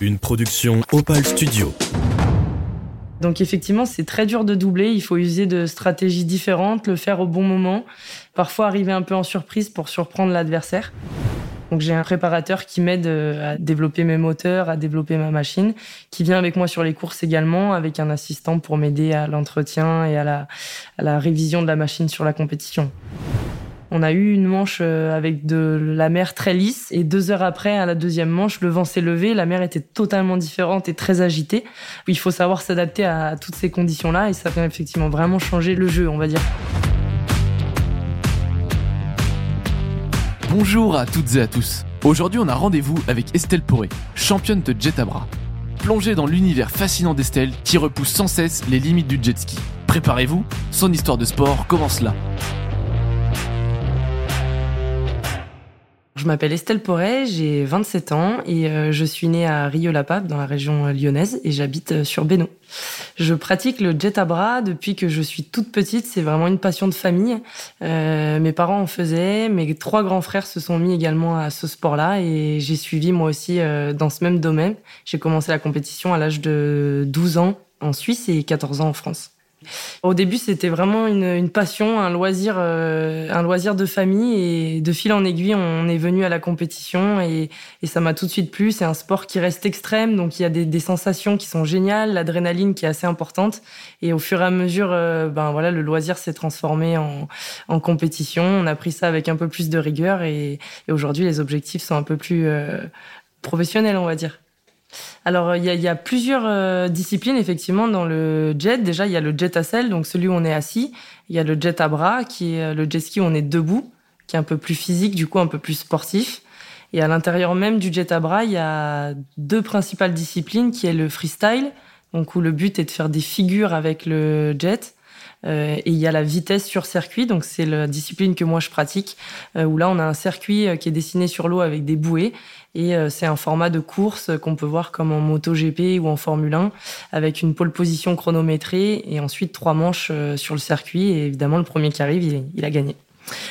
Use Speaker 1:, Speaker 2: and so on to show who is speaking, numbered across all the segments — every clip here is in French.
Speaker 1: Une production Opal Studio.
Speaker 2: Donc effectivement, c'est très dur de doubler. Il faut user de stratégies différentes, le faire au bon moment, parfois arriver un peu en surprise pour surprendre l'adversaire. Donc j'ai un préparateur qui m'aide euh, à développer mes moteurs, à développer ma machine, qui vient avec moi sur les courses également, avec un assistant pour m'aider à l'entretien et à la, à la révision de la machine sur la compétition. On a eu une manche euh, avec de la mer très lisse et deux heures après, à la deuxième manche, le vent s'est levé, la mer était totalement différente et très agitée. Il faut savoir s'adapter à toutes ces conditions-là et ça fait effectivement vraiment changer le jeu, on va dire.
Speaker 3: Bonjour à toutes et à tous. Aujourd'hui, on a rendez-vous avec Estelle Poré, championne de jet à bras. Plongée dans l'univers fascinant d'Estelle qui repousse sans cesse les limites du jet ski. Préparez-vous, son histoire de sport commence là.
Speaker 2: Je m'appelle Estelle Porret, j'ai 27 ans et euh, je suis née à Rieux-la-Pape dans la région euh, lyonnaise et j'habite euh, sur Bénaud. Je pratique le jet à bras depuis que je suis toute petite, c'est vraiment une passion de famille. mes parents en faisaient, mes trois grands frères se sont mis également à ce sport-là et j'ai suivi moi aussi dans ce même domaine. J'ai commencé la compétition à l'âge de 12 ans en Suisse et 14 ans en France. Au début, c'était vraiment une, passion, un loisir, euh, un loisir de famille. Et de fil en aiguille, on est venu à la compétition et, ça m'a tout de suite plu. C'est un sport qui reste extrême, donc il y a des, sensations qui sont géniales, l'adrénaline qui est assez importante. Et au fur et à mesure, euh, ben voilà, le loisir s'est transformé en, compétition. On a pris ça avec un peu plus de rigueur et, aujourd'hui, les objectifs sont un peu plus euh, professionnels, on va dire. Alors, il y, a, plusieurs euh, disciplines, effectivement, dans le jet. Déjà, il y a le jet à selle, donc celui où on est assis. Il y a le jet à bras, qui est euh, le jet ski où on est debout, qui est un peu plus physique, du coup, un peu plus sportif. Et à l'intérieur même du jet à bras, il y a deux principales disciplines, qui est le freestyle, donc où le but est de faire des figures avec le jet. Euh, et il y a la vitesse sur circuit, donc c'est la discipline que moi je pratique, où là on a un circuit qui est dessiné sur l'eau avec des bouées et euh, c'est un format de course qu'on peut voir comme en MotoGP ou en Formule 1, avec une pole position chronométrée et ensuite trois manches euh, sur le circuit. Et évidemment, le premier qui arrive, il, a gagné.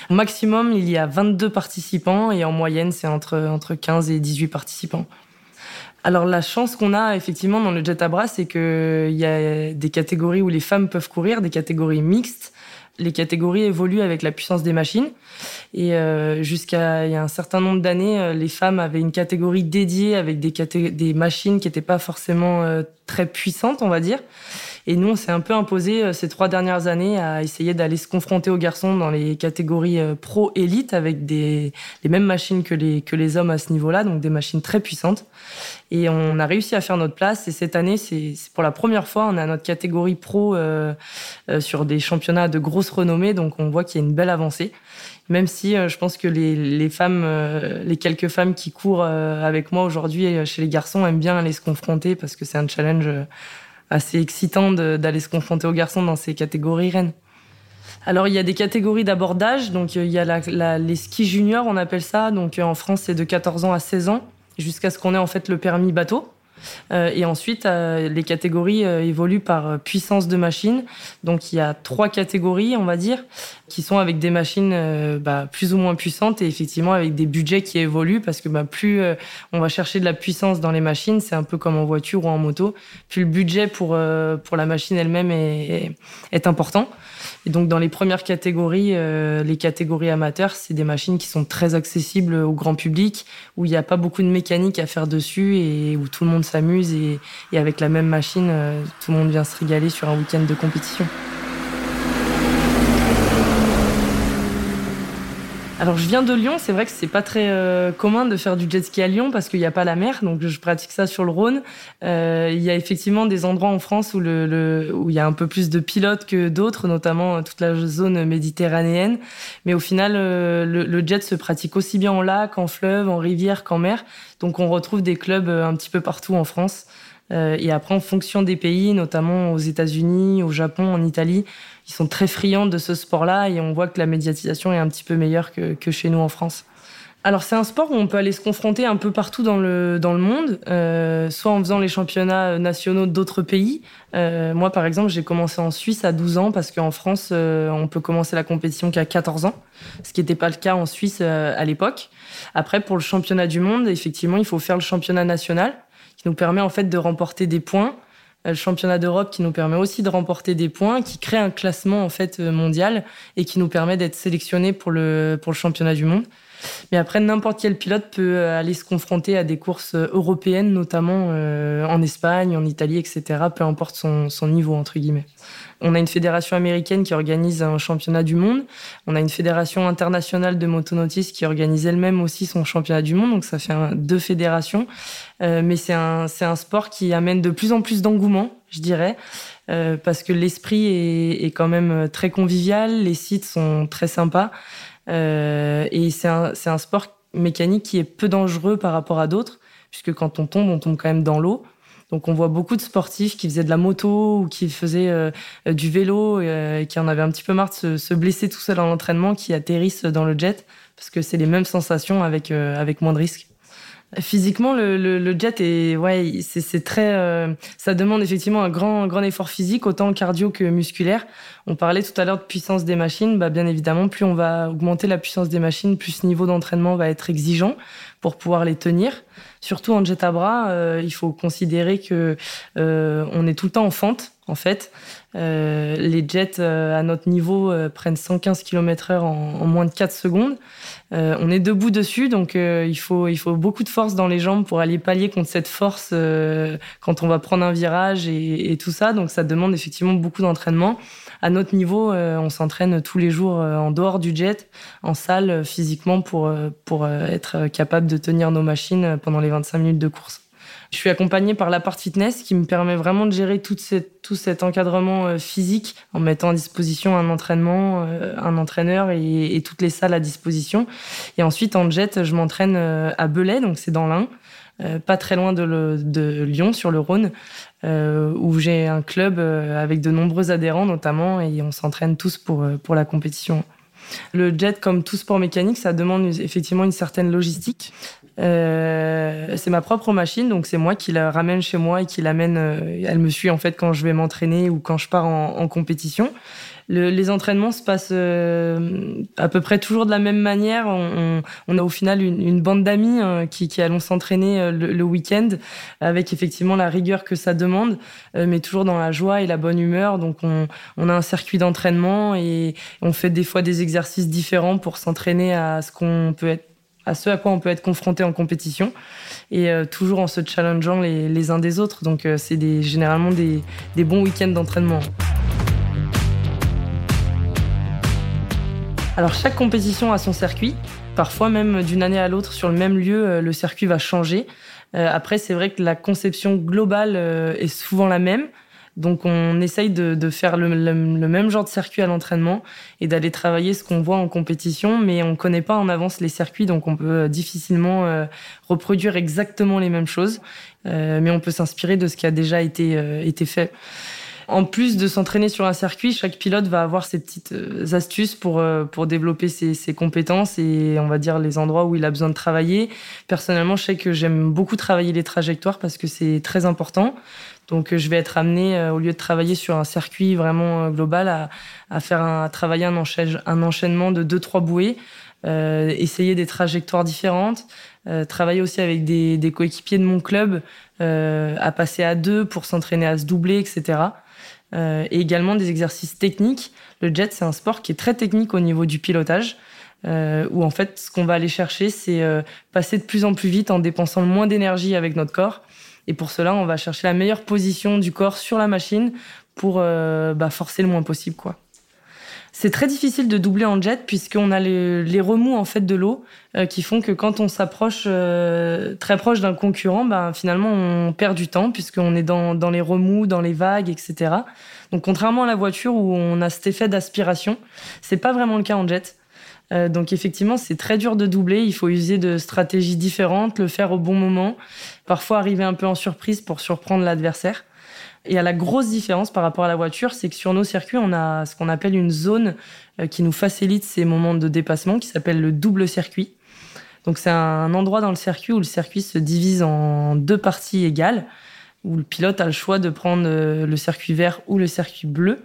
Speaker 2: Au maximum, il y a 22 participants et en moyenne, c'est entre, entre 15 et 18 participants. Alors la chance qu'on a effectivement dans le jet à bras, c'est qu'il y a des catégories où les femmes peuvent courir, des catégories mixtes les catégories évoluent avec la puissance des machines. Et euh, jusqu'à il y a un certain nombre d'années, euh, les femmes avaient une catégorie dédiée avec des, des machines qui n'étaient pas forcément euh, très puissantes, on va dire. Et nous, on s'est un peu imposé euh, ces trois dernières années à essayer d'aller se confronter aux garçons dans les catégories euh, pro-élite avec des, les mêmes machines que les, que les hommes à ce niveau-là, donc des machines très puissantes. Et on a réussi à faire notre place. Et cette année, c'est pour la première fois, on a notre catégorie pro euh, sur des championnats de grosse renommée. Donc on voit qu'il y a une belle avancée. Même si je pense que les, les femmes, les quelques femmes qui courent avec moi aujourd'hui chez les garçons aiment bien aller se confronter parce que c'est un challenge assez excitant d'aller se confronter aux garçons dans ces catégories reines. Alors il y a des catégories d'abordage, donc euh, il y a les skis juniors, on appelle ça. Donc euh, en France c'est de 14 ans à 16 ans, jusqu'à ce qu'on ait en fait le permis bateau. Euh, et ensuite, euh, les catégories euh, évoluent par puissance de machine. Donc, il y a trois catégories, on va dire, qui sont avec des machines bah, plus ou moins puissantes et effectivement avec des budgets qui évoluent parce que bah, plus on va chercher de la puissance dans les machines, c'est un peu comme en voiture ou en moto, plus le budget pour, pour la machine elle-même est, est important. Et donc dans les premières catégories, euh, les catégories amateurs, c'est des machines qui sont très accessibles au grand public, où il n'y a pas beaucoup de mécanique à faire dessus et où tout le monde s'amuse et, avec la même machine, euh, tout le monde vient se régaler sur un week-end de compétition. Alors je viens de Lyon, c'est vrai que c'est pas très euh, commun de faire du jet ski à Lyon parce qu'il n'y a pas la mer, donc je pratique ça sur le Rhône. Euh, il y a effectivement des endroits en France où, le, où il y a un peu plus de pilotes que d'autres, notamment toute la zone méditerranéenne. Mais au final, euh, le, le, jet se pratique aussi bien en lac, en fleuve, en rivière qu'en mer. Donc on retrouve des clubs un petit peu partout en France. Euh, et après, en fonction des pays, notamment aux États-Unis, au Japon, en Italie, ils sont très friands de ce sport-là et on voit que la médiatisation est un petit peu meilleure que, que chez nous en France. Alors c'est un sport où on peut aller se confronter un peu partout dans le, dans le monde, euh, soit en faisant les championnats nationaux d'autres pays. Euh, moi par exemple j'ai commencé en Suisse à 12 ans parce qu'en France euh, on peut commencer la compétition qu'à 14 ans, ce qui n'était pas le cas en Suisse euh, à l'époque. Après pour le championnat du monde effectivement il faut faire le championnat national qui nous permet en fait de remporter des points. Le championnat d'Europe qui nous permet aussi de remporter des points, qui crée un classement en fait mondial et qui nous permet d'être sélectionné pour le pour le championnat du monde. Mais après, n'importe quel pilote peut aller se confronter à des courses européennes, notamment en Espagne, en Italie, etc. Peu importe son, niveau entre guillemets. On a une fédération américaine qui organise un championnat du monde. On a une fédération internationale de motonautisme qui organise elle-même aussi son championnat du monde. Donc ça fait deux fédérations. Euh, mais c'est un, sport qui amène de plus en plus d'engouement, je dirais, euh, parce que l'esprit est, quand même très convivial. Les sites sont très sympas. Euh, et c'est un, un sport mécanique qui est peu dangereux par rapport à d'autres, puisque quand on tombe, on tombe quand même dans l'eau. Donc on voit beaucoup de sportifs qui faisaient de la moto ou qui faisaient euh, du vélo euh, et qui en avaient un petit peu marre de se, se blesser tout seul en entraînement, qui atterrissent dans le jet parce que c'est les mêmes sensations avec euh, avec moins de risques. Physiquement, le, le, le, jet est, ouais, c'est très, euh, ça demande effectivement un grand, grand effort physique, autant cardio que musculaire. On parlait tout à l'heure de puissance des machines, bah bien évidemment, plus on va augmenter la puissance des machines, plus ce niveau d'entraînement va être exigeant pour pouvoir les tenir. Surtout en jet à bras, euh, il faut considérer que euh, on est tout le temps en fente, en fait. Euh, les jets à notre niveau prennent 115 km/h en, moins de 4 secondes. on est debout dessus, donc il faut il faut beaucoup de force dans les jambes pour aller pallier contre cette force quand on va prendre un virage et, et, tout ça. Donc ça demande effectivement beaucoup d'entraînement. À notre niveau, on s'entraîne tous les jours en dehors du jet, en salle, physiquement pour pour être capable de tenir nos machines pendant les 25 minutes de course. Je suis accompagnée par la part fitness qui me permet vraiment de gérer tout cet encadrement physique en mettant à disposition un entraînement, un entraîneur et, toutes les salles à disposition. Et ensuite, en jet, je m'entraîne à Belay, donc c'est dans l'Ain, pas très loin de, Lyon, sur le Rhône, euh, où j'ai un club avec de nombreux adhérents notamment, et on s'entraîne tous pour la compétition. Le jet, comme tout sport mécanique, ça demande effectivement une certaine logistique. Euh, c'est ma propre machine, donc c'est moi qui la ramène chez moi et qui l'amène. Euh, elle me suit en fait quand je vais m'entraîner ou quand je pars en, en compétition. Le, les entraînements se passent euh, à peu près toujours de la même manière. On, a au final une, bande d'amis euh, qui, allons s'entraîner euh, le, week-end avec effectivement la rigueur que ça demande, euh, mais toujours dans la joie et la bonne humeur. Donc on, a un circuit d'entraînement et on fait des fois des exercices différents pour s'entraîner à ce qu'on peut être à ce à quoi on peut être confronté en compétition et toujours en se challengeant les, uns des autres. Donc c'est généralement des bons week-ends d'entraînement. Alors chaque compétition a son circuit. Parfois même d'une année à l'autre sur le même lieu, euh, le circuit va changer. après c'est vrai que la conception globale est souvent la même. Donc on essaye de, de faire le, le, le, même genre de circuit à l'entraînement et d'aller travailler ce qu'on voit en compétition, mais on ne connaît pas en avance les circuits, donc on peut difficilement euh, reproduire exactement les mêmes choses, euh, mais on peut s'inspirer de ce qui a déjà été, euh, été fait. En plus de s'entraîner sur un circuit, chaque pilote va avoir ses petites astuces pour, pour développer ses, ses, compétences et on va dire les endroits où il a besoin de travailler. Personnellement, je sais que j'aime beaucoup travailler les trajectoires parce que c'est très important. Donc je vais être amené, au lieu de travailler sur un circuit vraiment global, à, à faire un, à travailler un, un enchaînement de deux trois bouées, euh, essayer des trajectoires différentes, euh, travailler aussi avec des, des coéquipiers de mon club, euh, à passer à deux pour s'entraîner à se doubler, etc. Euh, et également des exercices techniques. Le jet, c'est un sport qui est très technique au niveau du pilotage. Euh, où en fait, ce qu'on va aller chercher, c'est euh, passer de plus en plus vite en dépensant le moins d'énergie avec notre corps et pour cela, on va chercher la meilleure position du corps sur la machine pour euh, bah, forcer le moins possible, quoi. C'est très difficile de doubler en jet puisqu'on a les, les, remous en fait de l'eau euh, qui font que quand on s'approche euh, très proche d'un concurrent, bah, finalement on perd du temps puisqu'on est dans, dans les remous, dans les vagues, etc. Donc contrairement à la voiture où on a cet effet d'aspiration, c'est pas vraiment le cas en jet. Euh, donc effectivement, c'est très dur de doubler. Il faut user de stratégies différentes, le faire au bon moment, parfois arriver un peu en surprise pour surprendre l'adversaire. Et à la grosse différence par rapport à la voiture, c'est que sur nos circuits, on a ce qu'on appelle une zone euh, qui nous facilite ces moments de dépassement, qui s'appelle le double circuit. Donc c'est un endroit dans le circuit où le circuit se divise en deux parties égales, où le pilote a le choix de prendre euh, le circuit vert ou le circuit bleu.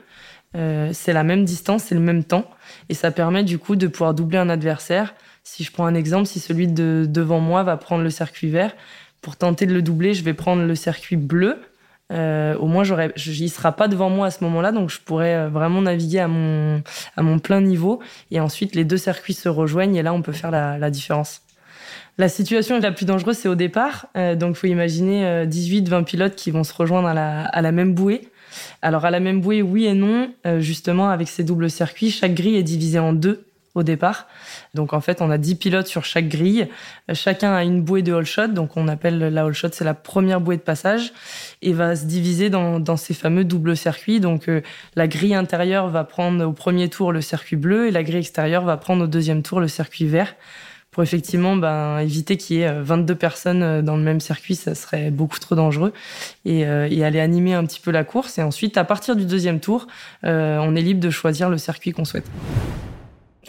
Speaker 2: Euh, c'est la même distance, c'est le même temps, et ça permet du coup de pouvoir doubler un adversaire. Si je prends un exemple, si celui de devant moi va prendre le circuit vert, pour tenter de le doubler, je vais prendre le circuit bleu. Euh, au moins, j'aurais, il sera pas devant moi à ce moment-là, donc je pourrais euh, vraiment naviguer à mon, à mon plein niveau. Et ensuite, les deux circuits se rejoignent et là, on peut faire la, la différence. La situation la plus dangereuse, c'est au départ. Euh, donc, faut imaginer 18-20 pilotes qui vont se rejoindre à la, à la même bouée. Alors, à la même bouée, oui et non. justement, avec ces doubles circuits, chaque grille est divisée en deux au départ. Donc en fait, on a 10 pilotes sur chaque grille. Chacun a une bouée de all shot. Donc on appelle la all shot, c'est la première bouée de passage et va se diviser dans, ces fameux doubles circuits. Donc euh, la grille intérieure va prendre au premier tour le circuit bleu et la grille extérieure va prendre au deuxième tour le circuit vert. Pour effectivement ben, éviter qu'il y ait 22 euh, personnes euh, dans le même circuit, ça serait beaucoup trop dangereux. Et aller animer un petit peu la course. Et ensuite, à partir du deuxième tour, on est libre de choisir le circuit qu'on souhaite.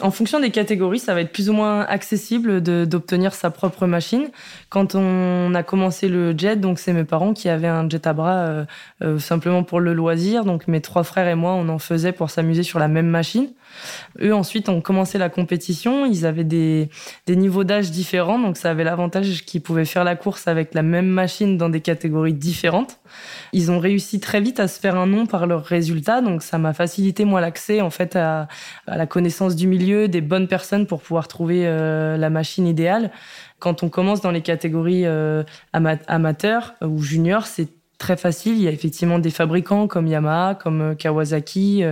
Speaker 2: En fonction des catégories, ça va être plus ou moins accessible d'obtenir sa propre machine. Quand on a commencé le jet, donc c'est mes parents qui avaient un jet à bras euh, euh, simplement pour le loisir. Donc mes trois frères et moi, on en faisait pour s'amuser sur la même machine. Eux ensuite ont commencé la compétition. Ils avaient des, niveaux d'âge différents, donc ça avait l'avantage qu'ils pouvaient faire la course avec la même machine dans des catégories différentes. Ils ont réussi très vite à se faire un nom par leurs résultats, donc ça m'a facilité moi l'accès en fait à, la connaissance du milieu, des bonnes personnes pour pouvoir trouver euh, la machine idéale. Quand on commence dans les catégories euh, amateurs ou juniors, c'est très facile. Il y a effectivement des fabricants comme Yamaha, comme euh, Kawasaki,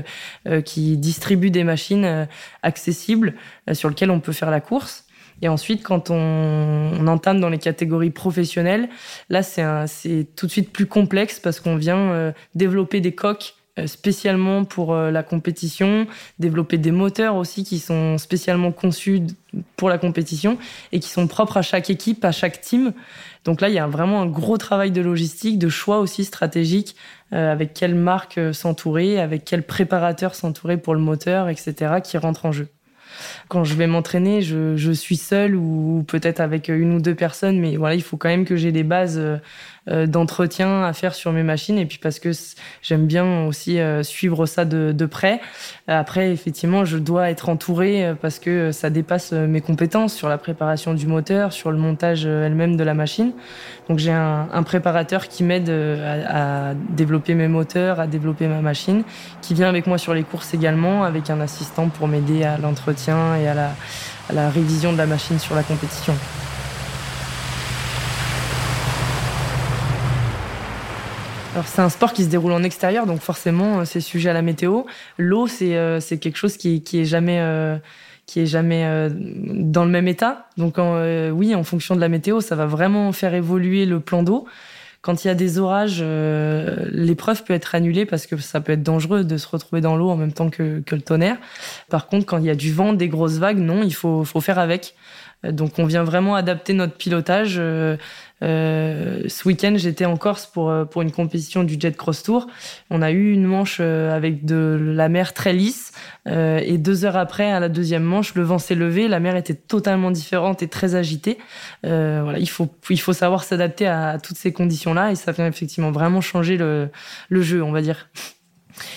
Speaker 2: qui distribuent des machines accessibles sur lesquelles on peut faire la course. Et ensuite, quand on, entame dans les catégories professionnelles, là, c'est tout de suite plus complexe parce qu'on vient développer des coques spécialement pour euh, la compétition, développer des moteurs aussi qui sont spécialement conçus pour la compétition et qui sont propres à chaque équipe, à chaque team. Donc là, il y a vraiment un gros travail de logistique, de choix aussi stratégique, avec quelle marque s'entourer, avec quel préparateur s'entourer pour le moteur, etc., qui rentre en jeu. Quand je vais m'entraîner, je, suis seule ou peut-être avec une ou deux personnes, mais voilà, il faut quand même que j'ai des bases euh, euh, d'entretien à faire sur mes machines et puis parce que j'aime bien aussi euh, suivre ça de, de, près. Après, effectivement, je dois être entourée euh, parce que ça dépasse mes compétences sur la préparation du moteur, sur le montage elle-même de la machine. Donc j'ai un, un, préparateur qui m'aide à, à, développer mes moteurs, à développer ma machine, qui vient avec moi sur les courses également, avec un assistant pour m'aider à l'entretien et à la, à la révision de la machine sur la compétition. Alors c'est un sport qui se déroule en extérieur, donc forcément euh, c'est sujet à la météo. L'eau c'est euh, quelque chose qui qui est jamais euh, qui est jamais dans le même état. Donc oui, en fonction de la météo, ça va vraiment faire évoluer le plan d'eau. Quand il y a des orages, l'épreuve peut être annulée parce que ça peut être dangereux de se retrouver dans l'eau en même temps que, que le tonnerre. Par contre, quand il y a du vent, des grosses vagues, non, il faut, faut faire avec. Donc on vient vraiment adapter notre pilotage. Euh, euh, ce week-end, j'étais en Corse pour, euh, pour une compétition du Jet Cross Tour. On a eu une manche avec de la mer très lisse. et deux heures après, à la deuxième manche, le vent s'est levé. La mer était totalement différente et très agitée. voilà, il faut, il faut savoir s'adapter à, toutes ces conditions-là. Et ça vient effectivement vraiment changer le, le jeu, on va dire.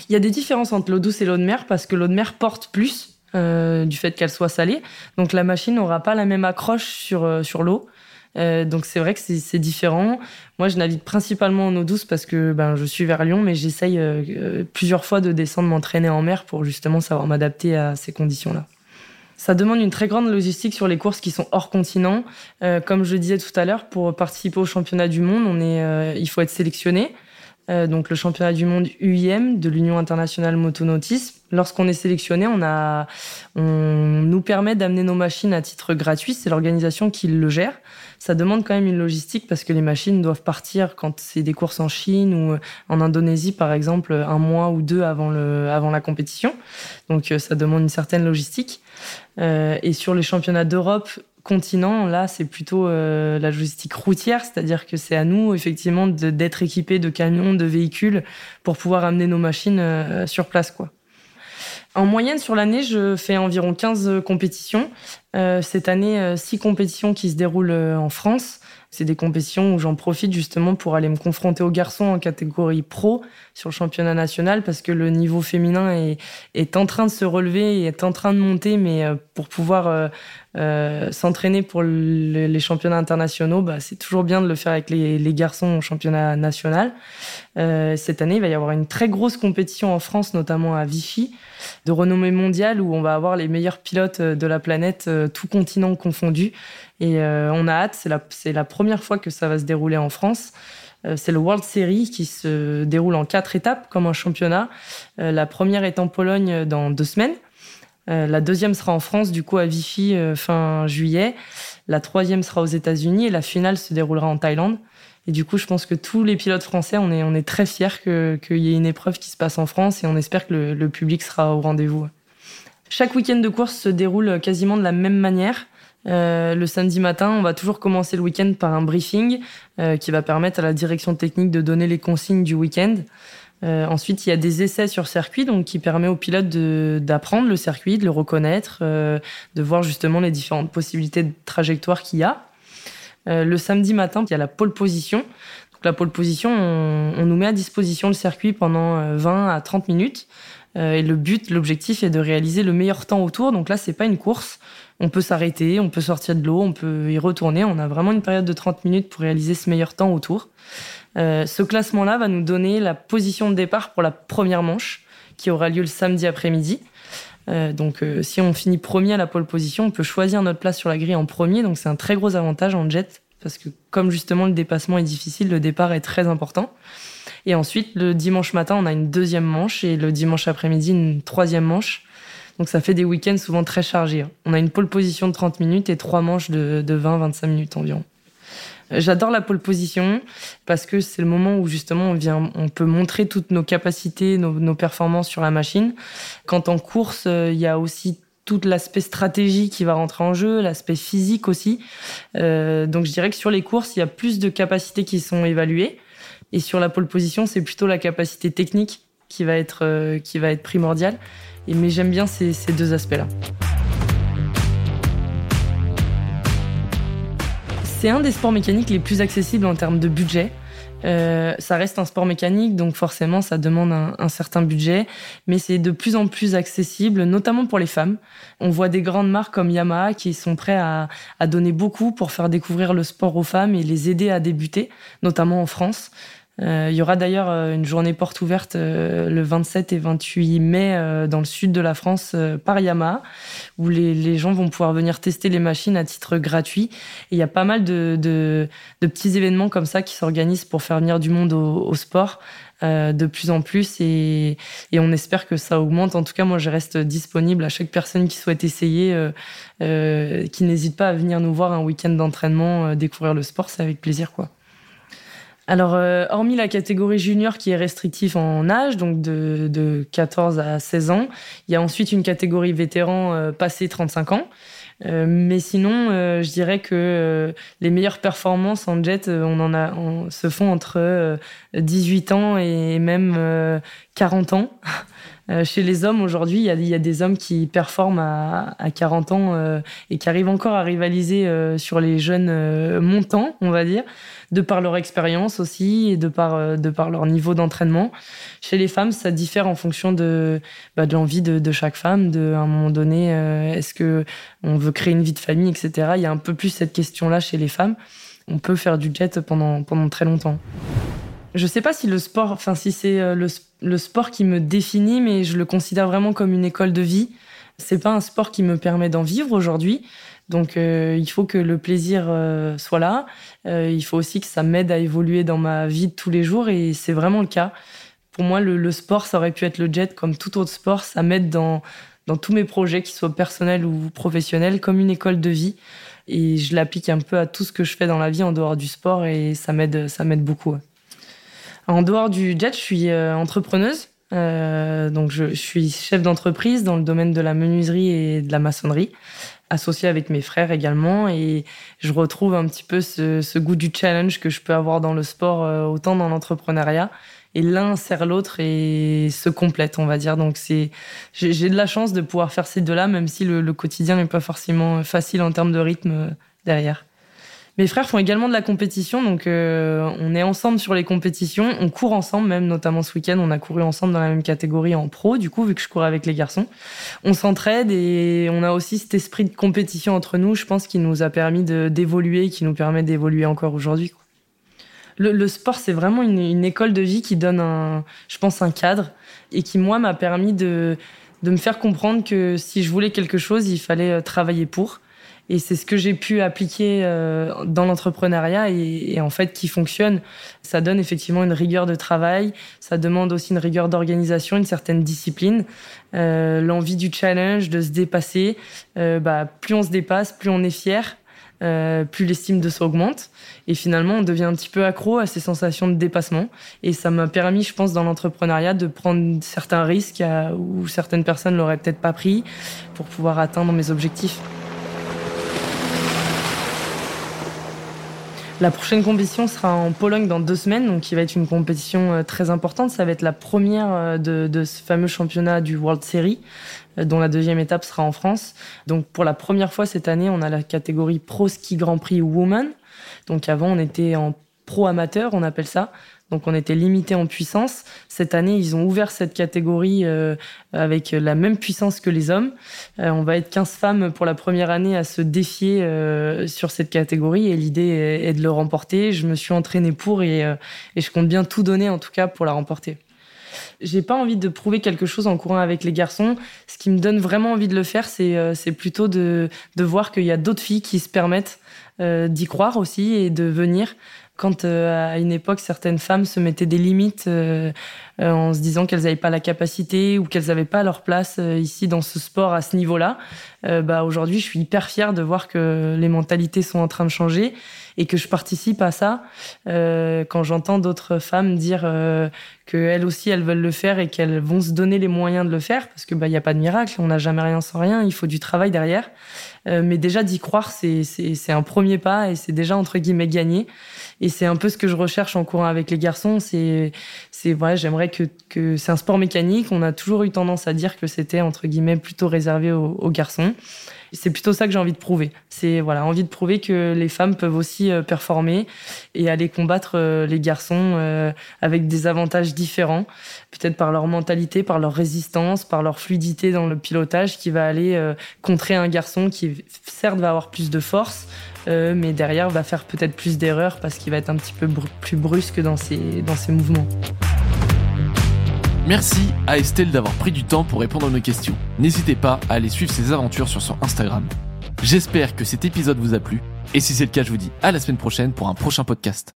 Speaker 2: Il y a des différences entre l'eau douce et l'eau de mer parce que l'eau de mer porte plus euh, du fait qu'elle soit salée. Donc la machine n'aura pas la même accroche sur, euh, sur l'eau. Euh, donc c'est vrai que c'est différent. Moi, je navigue principalement en eau douce parce que ben, je suis vers Lyon, mais j'essaye plusieurs fois de descendre m'entraîner en mer pour justement savoir m'adapter à ces conditions-là. Ça demande une très grande logistique sur les courses qui sont hors continent. comme je disais tout à l'heure, pour participer au championnat du monde, on est, il faut être sélectionné. Euh, donc le championnat du monde UIM de l'Union internationale motonautisme. Lorsqu'on est sélectionné, on a, on nous permet d'amener nos machines à titre gratuit. C'est l'organisation qui le gère. Ça demande quand même une logistique parce que les machines doivent partir quand c'est des courses en Chine ou en Indonésie, par exemple, un mois ou deux avant le, avant la compétition. Donc euh, ça demande une certaine logistique. Euh, et sur les championnats d'Europe, continent, là, c'est plutôt euh, la logistique routière, c'est-à-dire que c'est à nous, effectivement, d'être équipés de camions, de véhicules pour pouvoir amener nos machines euh, sur place, quoi. En moyenne, sur l'année, je fais environ 15 compétitions. Euh, cette année, 6 compétitions qui se déroulent en France. C'est des compétitions où j'en profite justement pour aller me confronter aux garçons en catégorie pro sur le championnat national parce que le niveau féminin est, est en train de se relever et est en train de monter, mais euh, pour pouvoir euh, Euh, s'entraîner pour les championnats internationaux, bah, c'est toujours bien de le faire avec les, les garçons au championnat national. Euh, cette année, il va y avoir une très grosse compétition en France, notamment à Vichy, de renommée mondiale, où on va avoir les meilleurs pilotes de la planète, euh, tout continent confondu. Et euh, on a hâte, c'est la, la première fois que ça va se dérouler en France. Euh, c'est le World Series qui se déroule en quatre étapes, comme un championnat. Euh, la première est en Pologne dans deux semaines. Euh, la deuxième sera en France, du coup à Vichy euh, fin juillet. La troisième sera aux États-Unis et la finale se déroulera en Thaïlande. Et du coup, je pense que tous les pilotes français, on est, très fiers qu'il y ait une épreuve qui se passe en France et on espère que le, public sera au rendez-vous. Chaque week-end de course se déroule quasiment de la même manière. Euh, le samedi matin, on va toujours commencer le week-end par un briefing qui va permettre à la direction technique de donner les consignes du week-end. Euh, ensuite, il y a des essais sur circuit, donc qui permet aux pilotes d'apprendre le circuit, de le reconnaître, euh, de voir justement les différentes possibilités de trajectoire qu'il y a. Euh, le samedi matin, il y a la pole position. Donc la pole position, on, on nous met à disposition le circuit pendant 20 à 30 minutes. et le but, l'objectif est de réaliser le meilleur temps autour. Donc là, c'est pas une course. On peut s'arrêter, on peut sortir de l'eau, on peut y retourner. On a vraiment une période de 30 minutes pour réaliser ce meilleur temps autour. Euh, ce classement-là va nous donner la position de départ pour la première manche qui aura lieu le samedi après-midi. Euh, donc, euh, si on finit premier à la pole position, on peut choisir notre place sur la grille en premier. Donc, c'est un très gros avantage en jet parce que, comme justement le dépassement est difficile, le départ est très important. Et ensuite, le dimanche matin, on a une deuxième manche et le dimanche après-midi, une troisième manche. Donc, ça fait des week-ends souvent très chargés. On a une pole position de 30 minutes et trois manches de, de 20-25 minutes environ. J'adore la pole position parce que c'est le moment où justement on vient, on peut montrer toutes nos capacités, nos, performances sur la machine. Quand en course, euh, il y a aussi tout l'aspect stratégie qui va rentrer en jeu, l'aspect physique aussi. Euh, donc je dirais que sur les courses, il y a plus de capacités qui sont évaluées. Et sur la pole position, c'est plutôt la capacité technique qui va être, euh, qui va être primordiale. Mais j'aime bien ces deux aspects-là. C'est un des sports mécaniques les plus accessibles en termes de budget. Euh, ça reste un sport mécanique, donc forcément, ça demande un, certain budget, mais c'est de plus en plus accessible, notamment pour les femmes. On voit des grandes marques comme Yamaha qui sont prêts à donner beaucoup pour faire découvrir le sport aux femmes et les aider à débuter, notamment en France. Euh, il y aura d'ailleurs euh, une journée porte ouverte euh, le 27 et 28 mai dans le sud de la France par Yamaha, où les, gens vont pouvoir venir tester les machines à titre gratuit. Et il y a pas mal de, petits événements comme ça qui s'organisent pour faire venir du monde au, sport de plus en plus et, on espère que ça augmente. En tout cas, moi, je reste disponible à chaque personne qui souhaite essayer, qui n'hésite pas à venir nous voir un week-end d'entraînement, découvrir le sport, c'est avec plaisir, quoi. Alors, euh, hormis la catégorie junior qui est restrictive en âge, donc de, de 14 à 16 ans, il y a ensuite une catégorie vétéran euh, passé 35 ans. Euh, mais sinon, euh, je dirais que les meilleures performances en jet, on en se font entre 18 ans et même 40 ans. Chez les hommes, aujourd'hui, il y, a, des hommes qui performent à, à 40 ans et qui arrivent encore à rivaliser sur les jeunes montants, on va dire de par leur expérience aussi et de par, euh, de par leur niveau d'entraînement. Chez les femmes, ça diffère en fonction de, bah, l'envie de, chaque femme, de à un moment donné, euh, est-ce que on veut créer une vie de famille, etc. Il y a un peu plus cette question-là chez les femmes. On peut faire du jet pendant, pendant très longtemps. Je sais pas si le sport, enfin si c'est euh, le, sport qui me définit, mais je le considère vraiment comme une école de vie. C'est pas un sport qui me permet d'en vivre aujourd'hui. Donc euh, il faut que le plaisir euh, soit là. Il faut aussi que ça m'aide à évoluer dans ma vie de tous les jours et c'est vraiment le cas. Pour moi, le, sport, ça aurait pu être le jet comme tout autre sport. Ça m'aide dans, dans tous mes projets, qu'ils soient personnels ou professionnels, comme une école de vie. Et je l'applique un peu à tout ce que je fais dans la vie en dehors du sport et ça m'aide, ça m'aide beaucoup. En dehors du jet, je suis euh, entrepreneuse. Euh, donc je, suis chef d'entreprise dans le domaine de la menuiserie et de la maçonnerie associé avec mes frères également. Et je retrouve un petit peu ce, ce, goût du challenge que je peux avoir dans le sport euh, autant dans l'entrepreneuriat. Et l'un sert l'autre et se complète on va dire. Donc c'est j'ai de la chance de pouvoir faire ces deux là même si le, le quotidien n'est pas forcément facile en termes de rythme euh, derrière Mes frères font également de la compétition, donc euh, on est ensemble sur les compétitions, on court ensemble, même notamment ce week-end, on a couru ensemble dans la même catégorie en pro, du coup, vu que je cours avec les garçons. On s'entraide et on a aussi cet esprit de compétition entre nous, je pense, qui nous a permis d'évoluer, qui nous permet d'évoluer encore aujourd'hui. Le, le, sport, c'est vraiment une, une, école de vie qui donne, un, je pense, un cadre et qui, moi, m'a permis de, de me faire comprendre que si je voulais quelque chose, il fallait euh, travailler pour. Et c'est ce que j'ai pu appliquer euh, dans l'entrepreneuriat et, et, en fait qui fonctionne. Ça donne effectivement une rigueur de travail, ça demande aussi une rigueur d'organisation, une certaine discipline, euh, l'envie du challenge, de se dépasser. Euh, bah, plus on se dépasse, plus on est fier, euh, plus l'estime de soi augmente. Et finalement, on devient un petit peu accro à ces sensations de dépassement. Et ça m'a permis, je pense, dans l'entrepreneuriat, de prendre certains risques où certaines personnes l'auraient peut-être pas pris pour pouvoir atteindre mes objectifs. La prochaine compétition sera en Pologne dans deux semaines, donc qui va être une compétition euh, très importante. Ça va être la première euh, de, de ce fameux championnat du World Series, euh, dont la deuxième étape sera en France. Donc pour la première fois cette année, on a la catégorie Pro Ski Grand Prix Woman. Donc avant, on était en pro amateur, on appelle ça. Donc on était limité en puissance. Cette année, ils ont ouvert cette catégorie euh, avec la même puissance que les hommes. Euh, on va être 15 femmes pour la première année à se défier euh, sur cette catégorie et l'idée est, de le remporter. Je me suis entraînée pour et, je compte bien tout donner en tout cas pour la remporter. J'ai pas envie de prouver quelque chose en courant avec les garçons. Ce qui me donne vraiment envie de le faire, c'est plutôt de voir qu'il y a d'autres filles qui se permettent d'y croire aussi et de venir quand euh, à une époque certaines femmes se mettaient des limites euh, euh, en se disant qu'elles n'avaient pas la capacité ou qu'elles n'avaient pas leur place ici dans ce sport à ce niveau-là, bah aujourd'hui je suis hyper fière de voir que les mentalités sont en train de changer et que je participe à ça quand j'entends d'autres femmes dire qu'elles aussi elles veulent le faire et qu'elles vont se donner les moyens de le faire parce que bah y a pas de miracle, on n'a jamais rien sans rien, il faut du travail derrière. mais déjà d'y croire c'est c'est un premier pas et c'est déjà entre guillemets gagné. Et c'est un peu ce que je recherche en courant avec les garçons. C'est, c'est vrai, j'aimerais que, que c'est un sport mécanique. On a toujours eu tendance à dire que c'était entre guillemets plutôt réservé aux, aux garçons. C'est plutôt ça que j'ai envie de prouver. C'est voilà, envie de prouver que les femmes peuvent aussi euh, performer et aller combattre euh, les garçons euh, avec des avantages différents, peut-être par leur mentalité, par leur résistance, par leur fluidité dans le pilotage, qui va aller contrer un garçon qui certes va avoir plus de force, euh, mais derrière va faire peut-être plus d'erreurs parce qu'il va être un petit peu plus brusque dans ses, dans ses mouvements.
Speaker 3: Merci à Estelle d'avoir pris du temps pour répondre à nos questions. N'hésitez pas à aller suivre ses aventures sur son Instagram. J'espère que cet épisode vous a plu, et si c'est le cas, je vous dis à la semaine prochaine pour un prochain podcast.